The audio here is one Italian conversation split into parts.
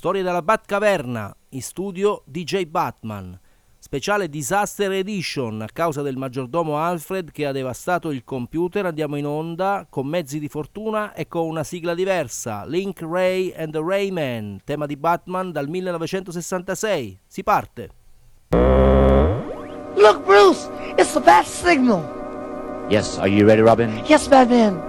Storia della Batcaverna, in studio DJ Batman. Speciale Disaster Edition a causa del maggiordomo Alfred che ha devastato il computer. Andiamo in onda con mezzi di fortuna e con una sigla diversa. Link Ray and the Rayman, tema di Batman dal 1966. Si parte. Look, Bruce, it's the bat signal. Yes, are you ready, Robin? Yes, Batman.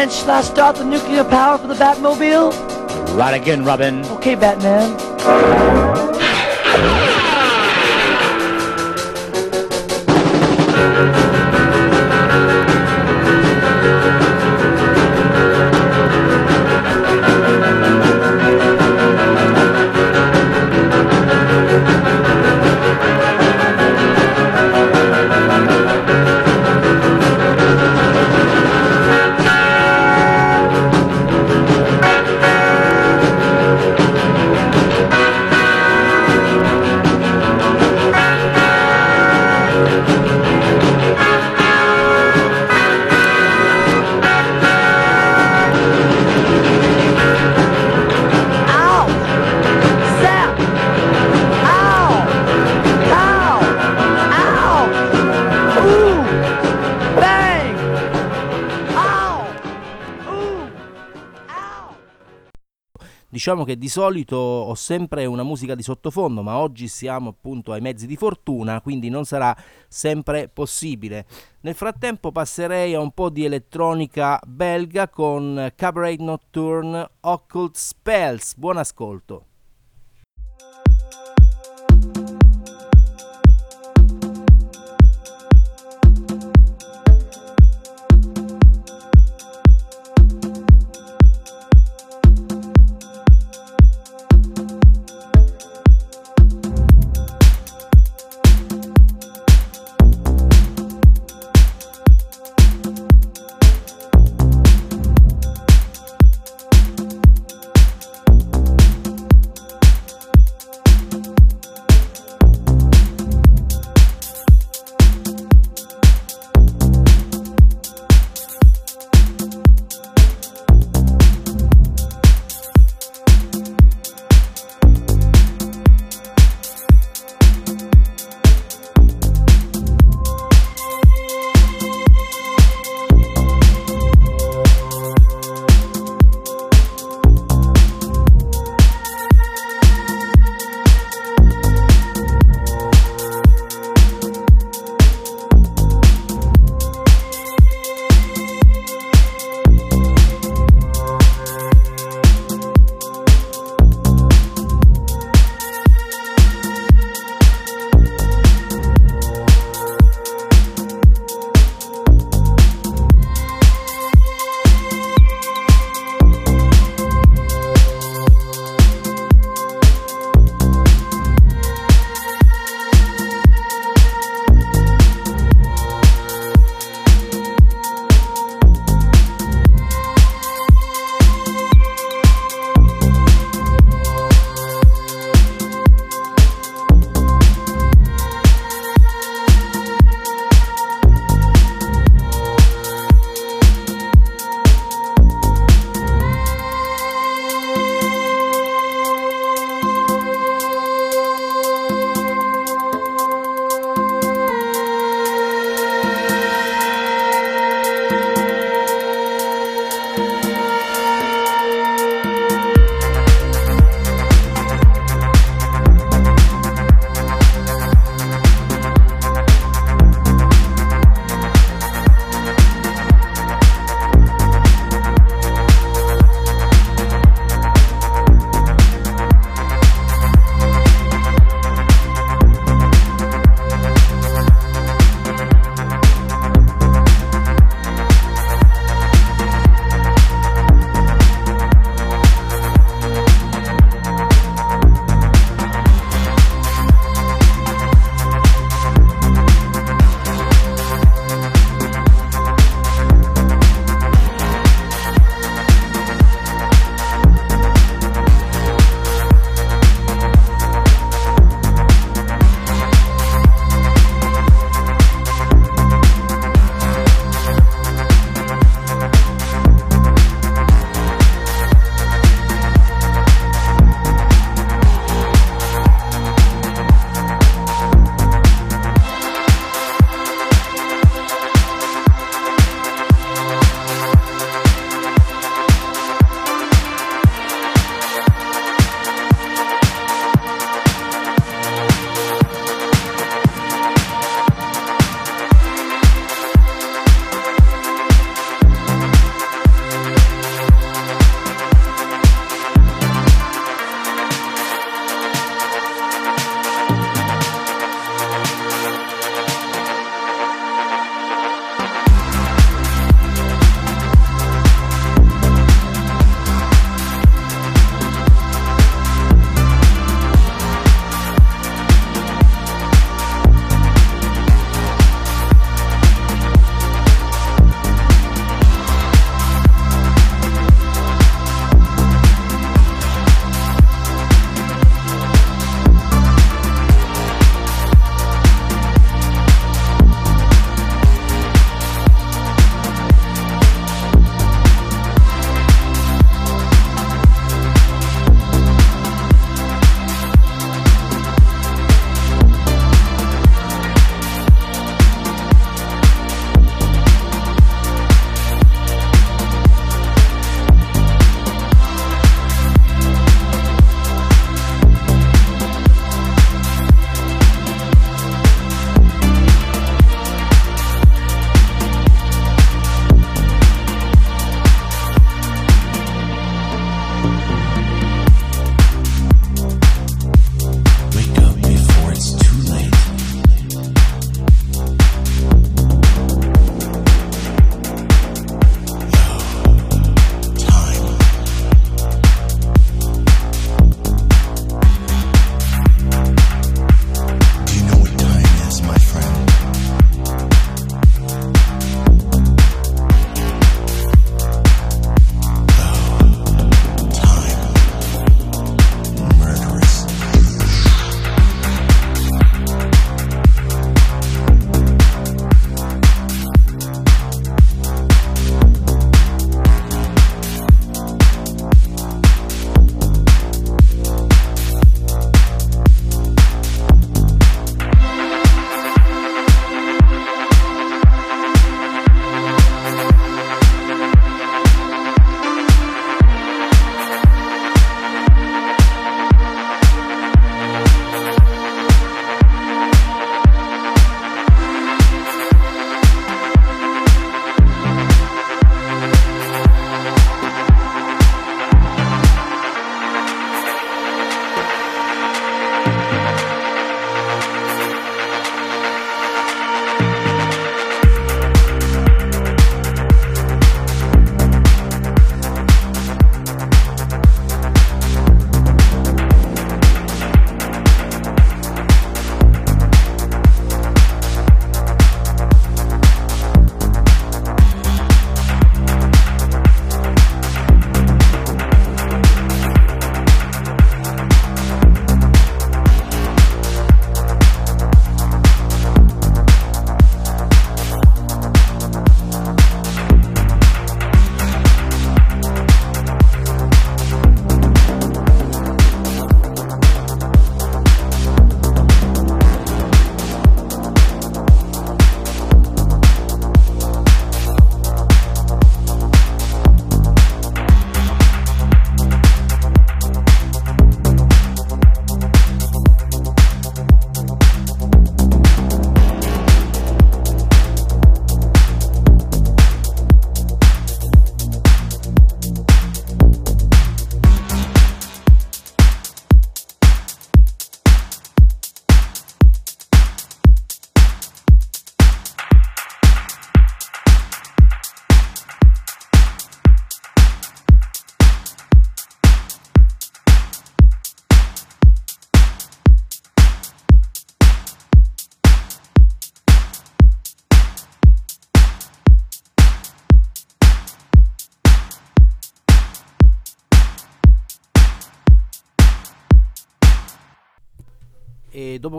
Batman, shall I start the nuclear power for the Batmobile? Right again, Robin. Okay, Batman. Diciamo che di solito ho sempre una musica di sottofondo, ma oggi siamo appunto ai mezzi di fortuna, quindi non sarà sempre possibile. Nel frattempo passerei a un po' di elettronica belga con Cabaret Nocturne Occult Spells. Buon ascolto.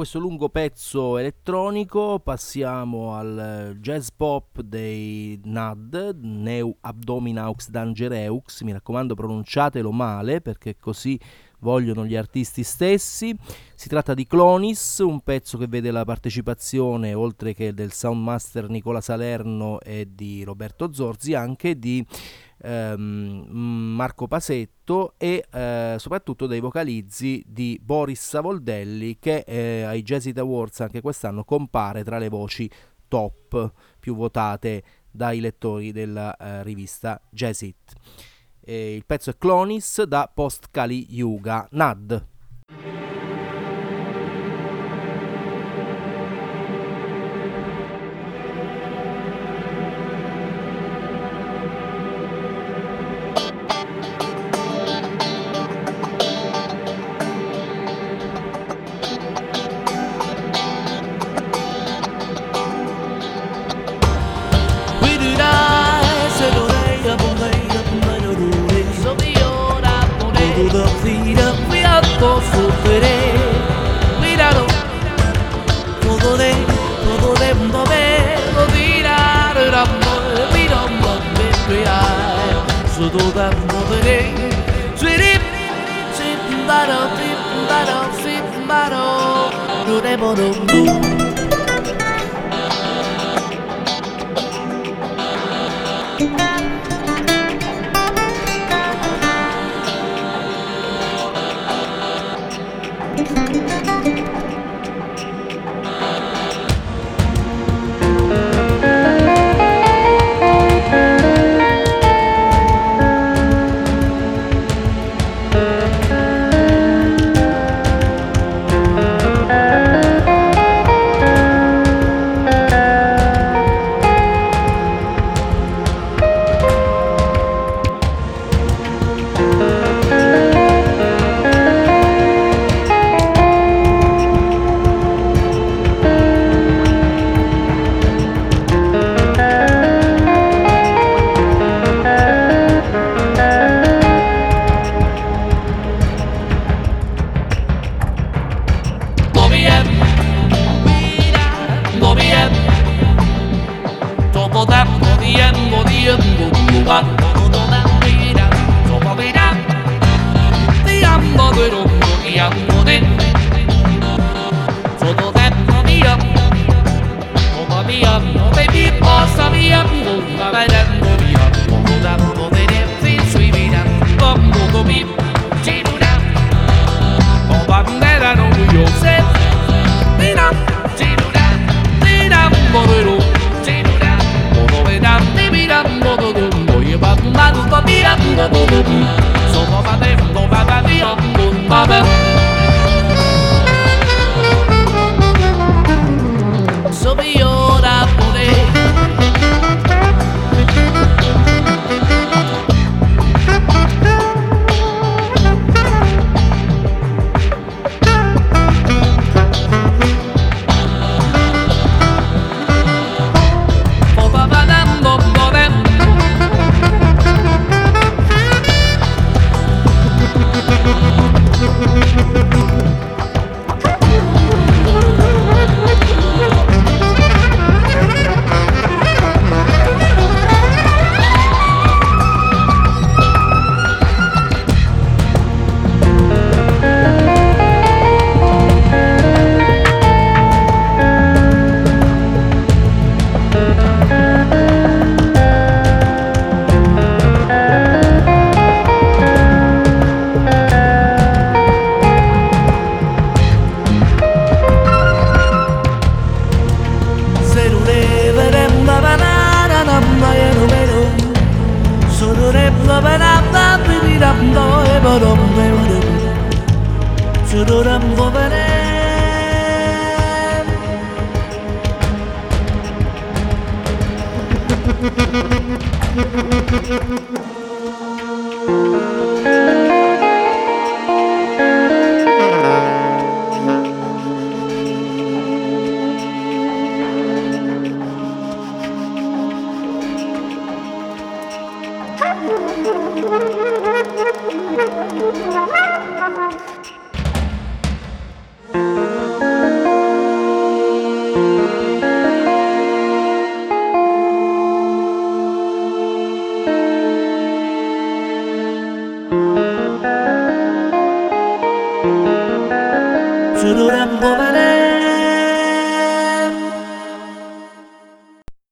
Questo lungo pezzo elettronico passiamo al jazz pop dei NAD, Neu Abdominaux Dangereux, mi raccomando pronunciatelo male perché così vogliono gli artisti stessi. Si tratta di Clonis, un pezzo che vede la partecipazione, oltre che del soundmaster Nicola Salerno e di Roberto Zorzi, anche di ehm, Marco Pasetto e eh, soprattutto dei vocalizzi di Boris Savoldelli che eh, ai Jazz It Awards anche quest'anno compare tra le voci top più votate dai lettori della eh, rivista Jazz It. il pezzo è Clonis da Post Kali Yuga NAD.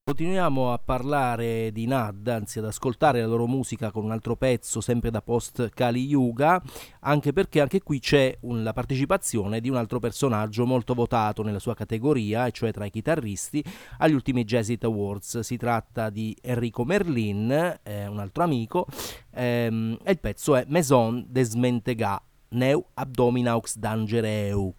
Continuiamo a parlare di Nad, anzi ad ascoltare la loro musica con un altro pezzo sempre da post Kali Yuga, anche perché anche qui c'è un, la partecipazione di un altro personaggio molto votato nella sua categoria, e cioè tra i chitarristi, agli ultimi Jazz It Awards. Si tratta di Enrico Merlin, eh, un altro amico, ehm, e il pezzo è Maison des Mentega, Neu Abdominaux Dangereux.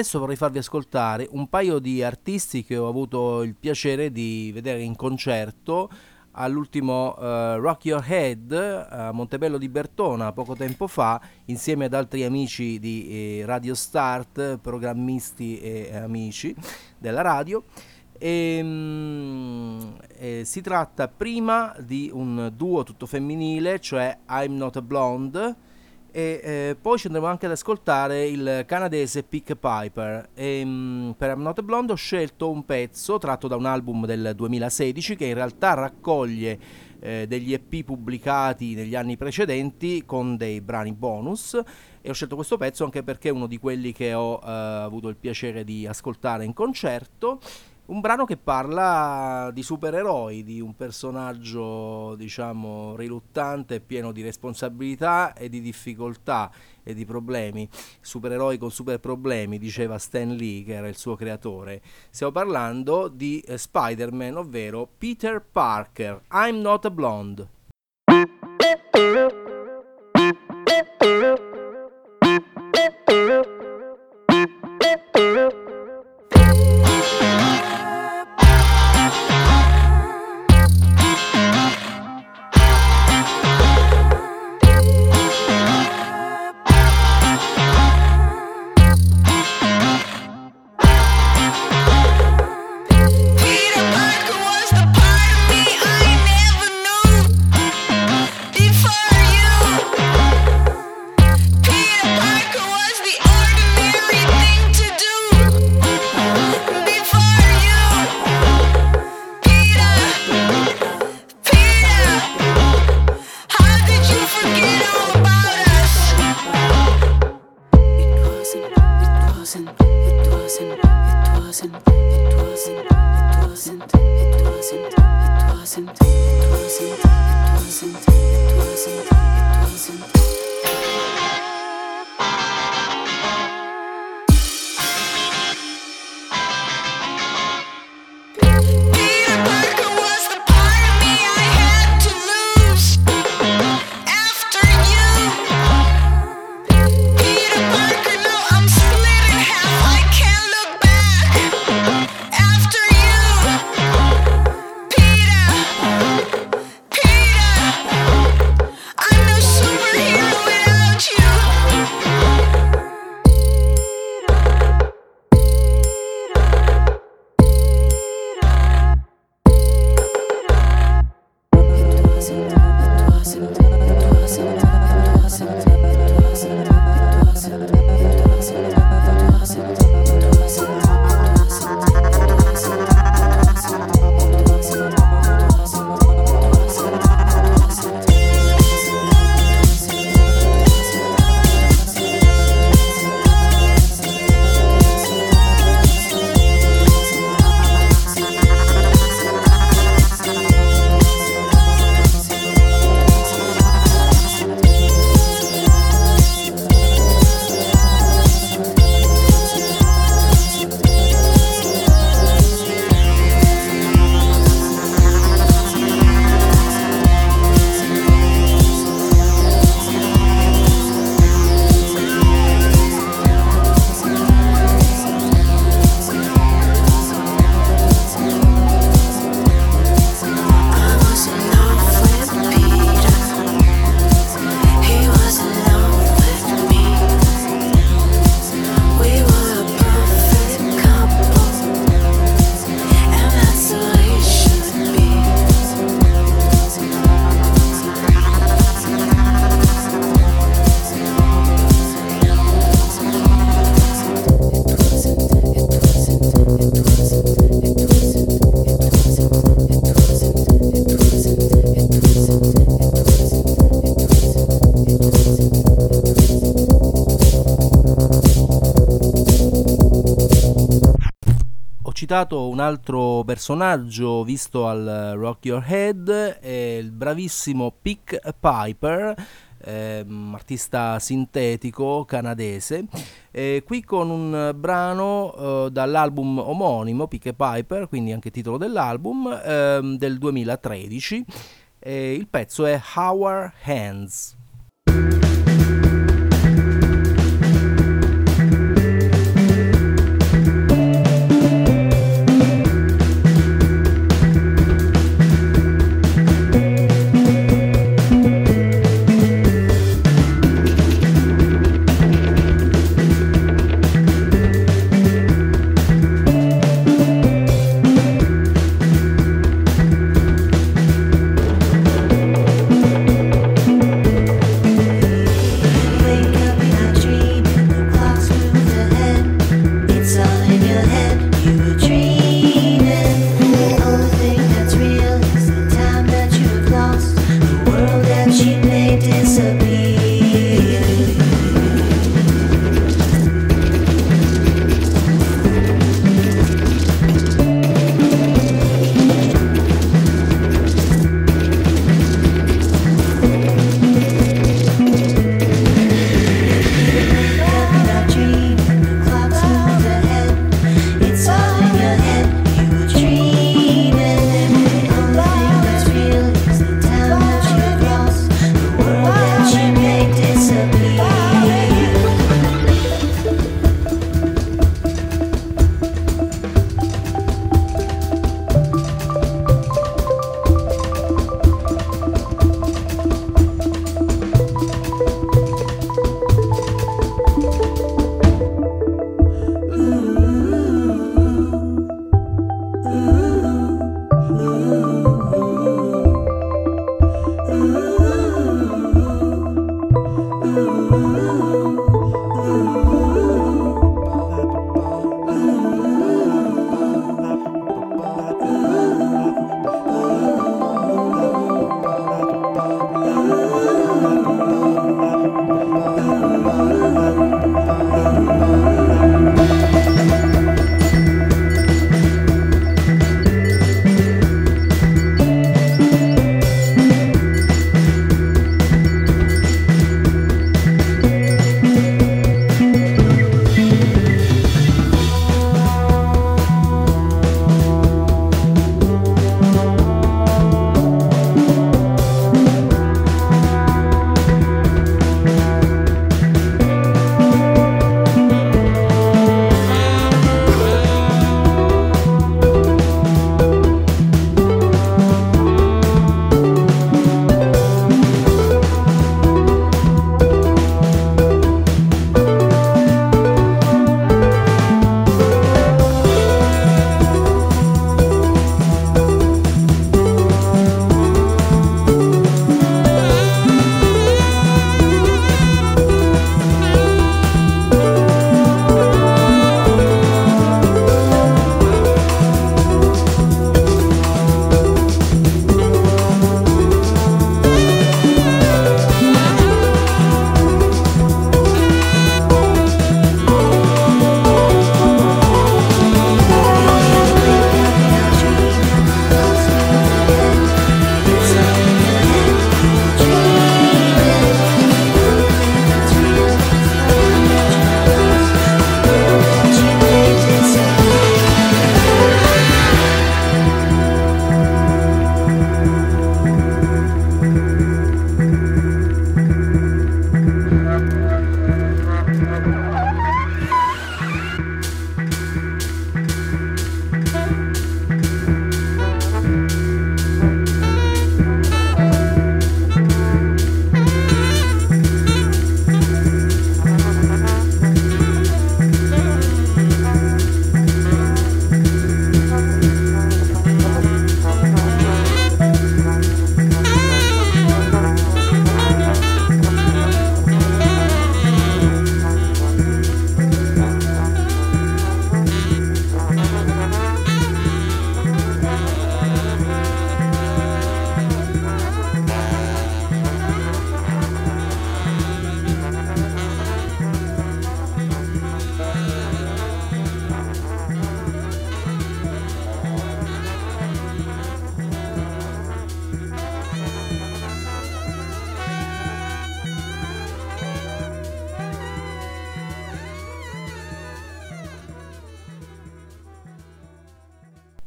Adesso vorrei farvi ascoltare un paio di artisti che ho avuto il piacere di vedere in concerto all'ultimo uh, Rock Your Head a Montebello di Bertona poco tempo fa insieme ad altri amici di eh, Radio Start, programmisti e amici della radio. E, um, eh, si tratta prima di un duo tutto femminile, cioè I'm Not a Blonde, e eh, poi ci andremo anche ad ascoltare il canadese Pick Piper. E, um, per I'm Blonde ho scelto un pezzo tratto da un album del 2016 che in realtà raccoglie eh, degli EP pubblicati negli anni precedenti con dei brani bonus e ho scelto questo pezzo anche perché è uno di quelli che ho eh, avuto il piacere di ascoltare in concerto un brano che parla di supereroi, di un personaggio, diciamo, riluttante, pieno di responsabilità e di difficoltà e di problemi. Supereroi con super problemi, diceva Stan Lee, che era il suo creatore. Stiamo parlando di eh, Spider-Man, ovvero Peter Parker. I'm not a blonde. Citato un altro personaggio visto al Rock Your Head, è il bravissimo Pick Piper, eh, artista sintetico canadese, eh, qui con un brano eh, dall'album omonimo Pick Piper, quindi anche titolo dell'album, ehm, del 2013. il pezzo è Our Hands.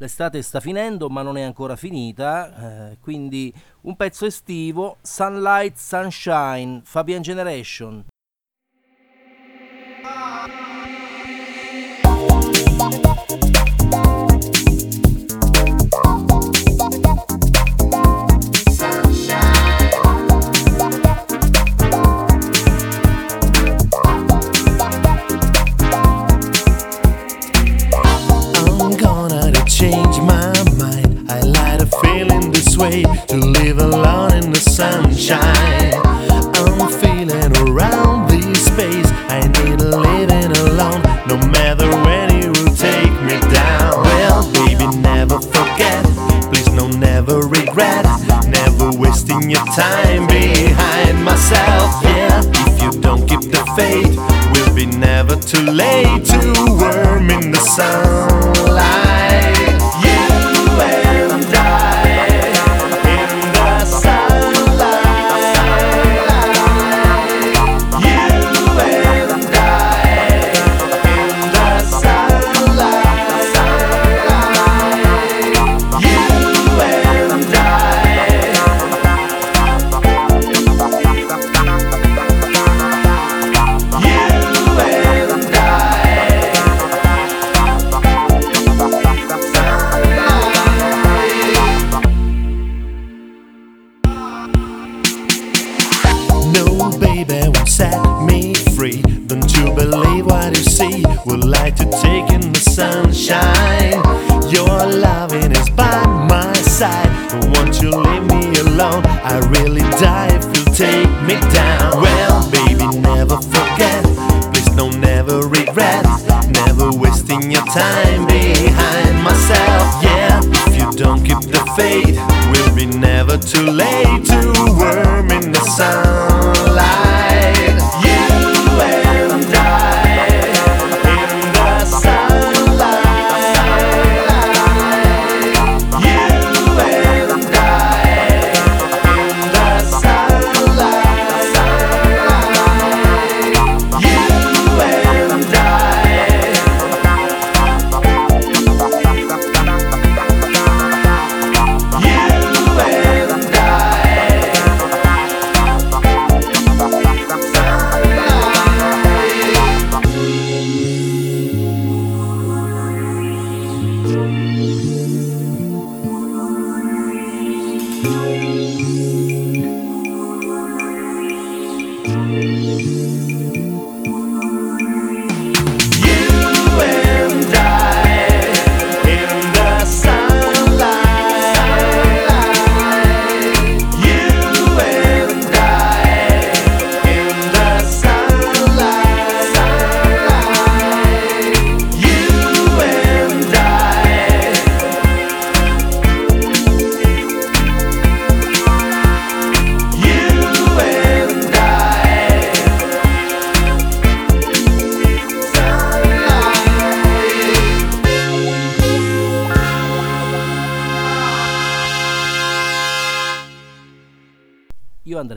L'estate sta finendo ma non è ancora finita, eh, quindi un pezzo estivo, Sunlight Sunshine, Fabian Generation. To live alone in the sunshine. I'm feeling around this space. I need a living alone, no matter when you will take me down. Well, baby, never forget. Please, no, never regret. Never wasting your time behind myself. Yeah, if you don't keep the faith, we'll be never too late to warm in the sunlight.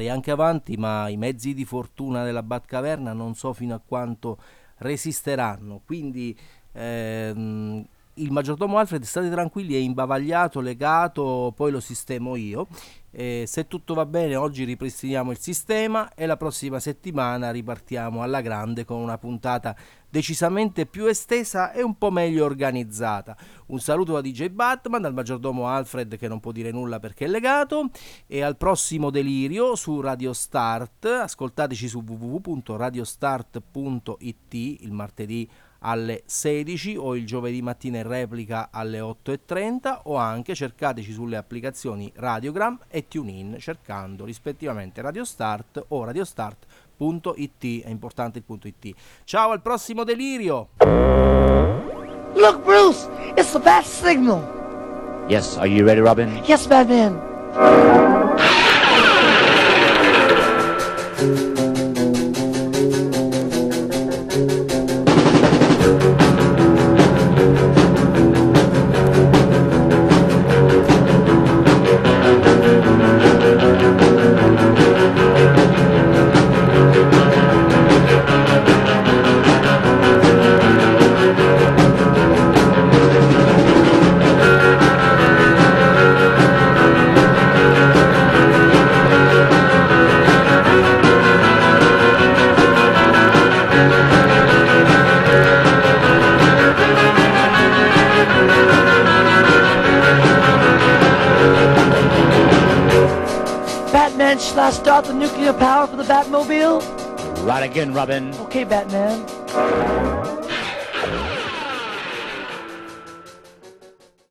Anche avanti, ma i mezzi di fortuna della Batcaverna non so fino a quanto resisteranno. Quindi ehm, il maggiordomo Alfred, state tranquilli, è imbavagliato, legato, poi lo sistemo io. Eh, se tutto va bene, oggi ripristiniamo il sistema e la prossima settimana ripartiamo alla grande con una puntata decisamente più estesa e un po' meglio organizzata. Un saluto da DJ Batman, dal maggiordomo Alfred che non può dire nulla perché è legato e al prossimo delirio su Radio Start. Ascoltateci su www.radiostart.it il martedì alle 16 o il giovedì mattina in replica alle 8.30 o anche cercateci sulle applicazioni Radiogram e TuneIn cercando rispettivamente Radio Start o radiostart.it, è importante il punto .it. Ciao al prossimo delirio! Look Bruce, it's the bat signal! Yes, are you ready Robin? Yes, Batman!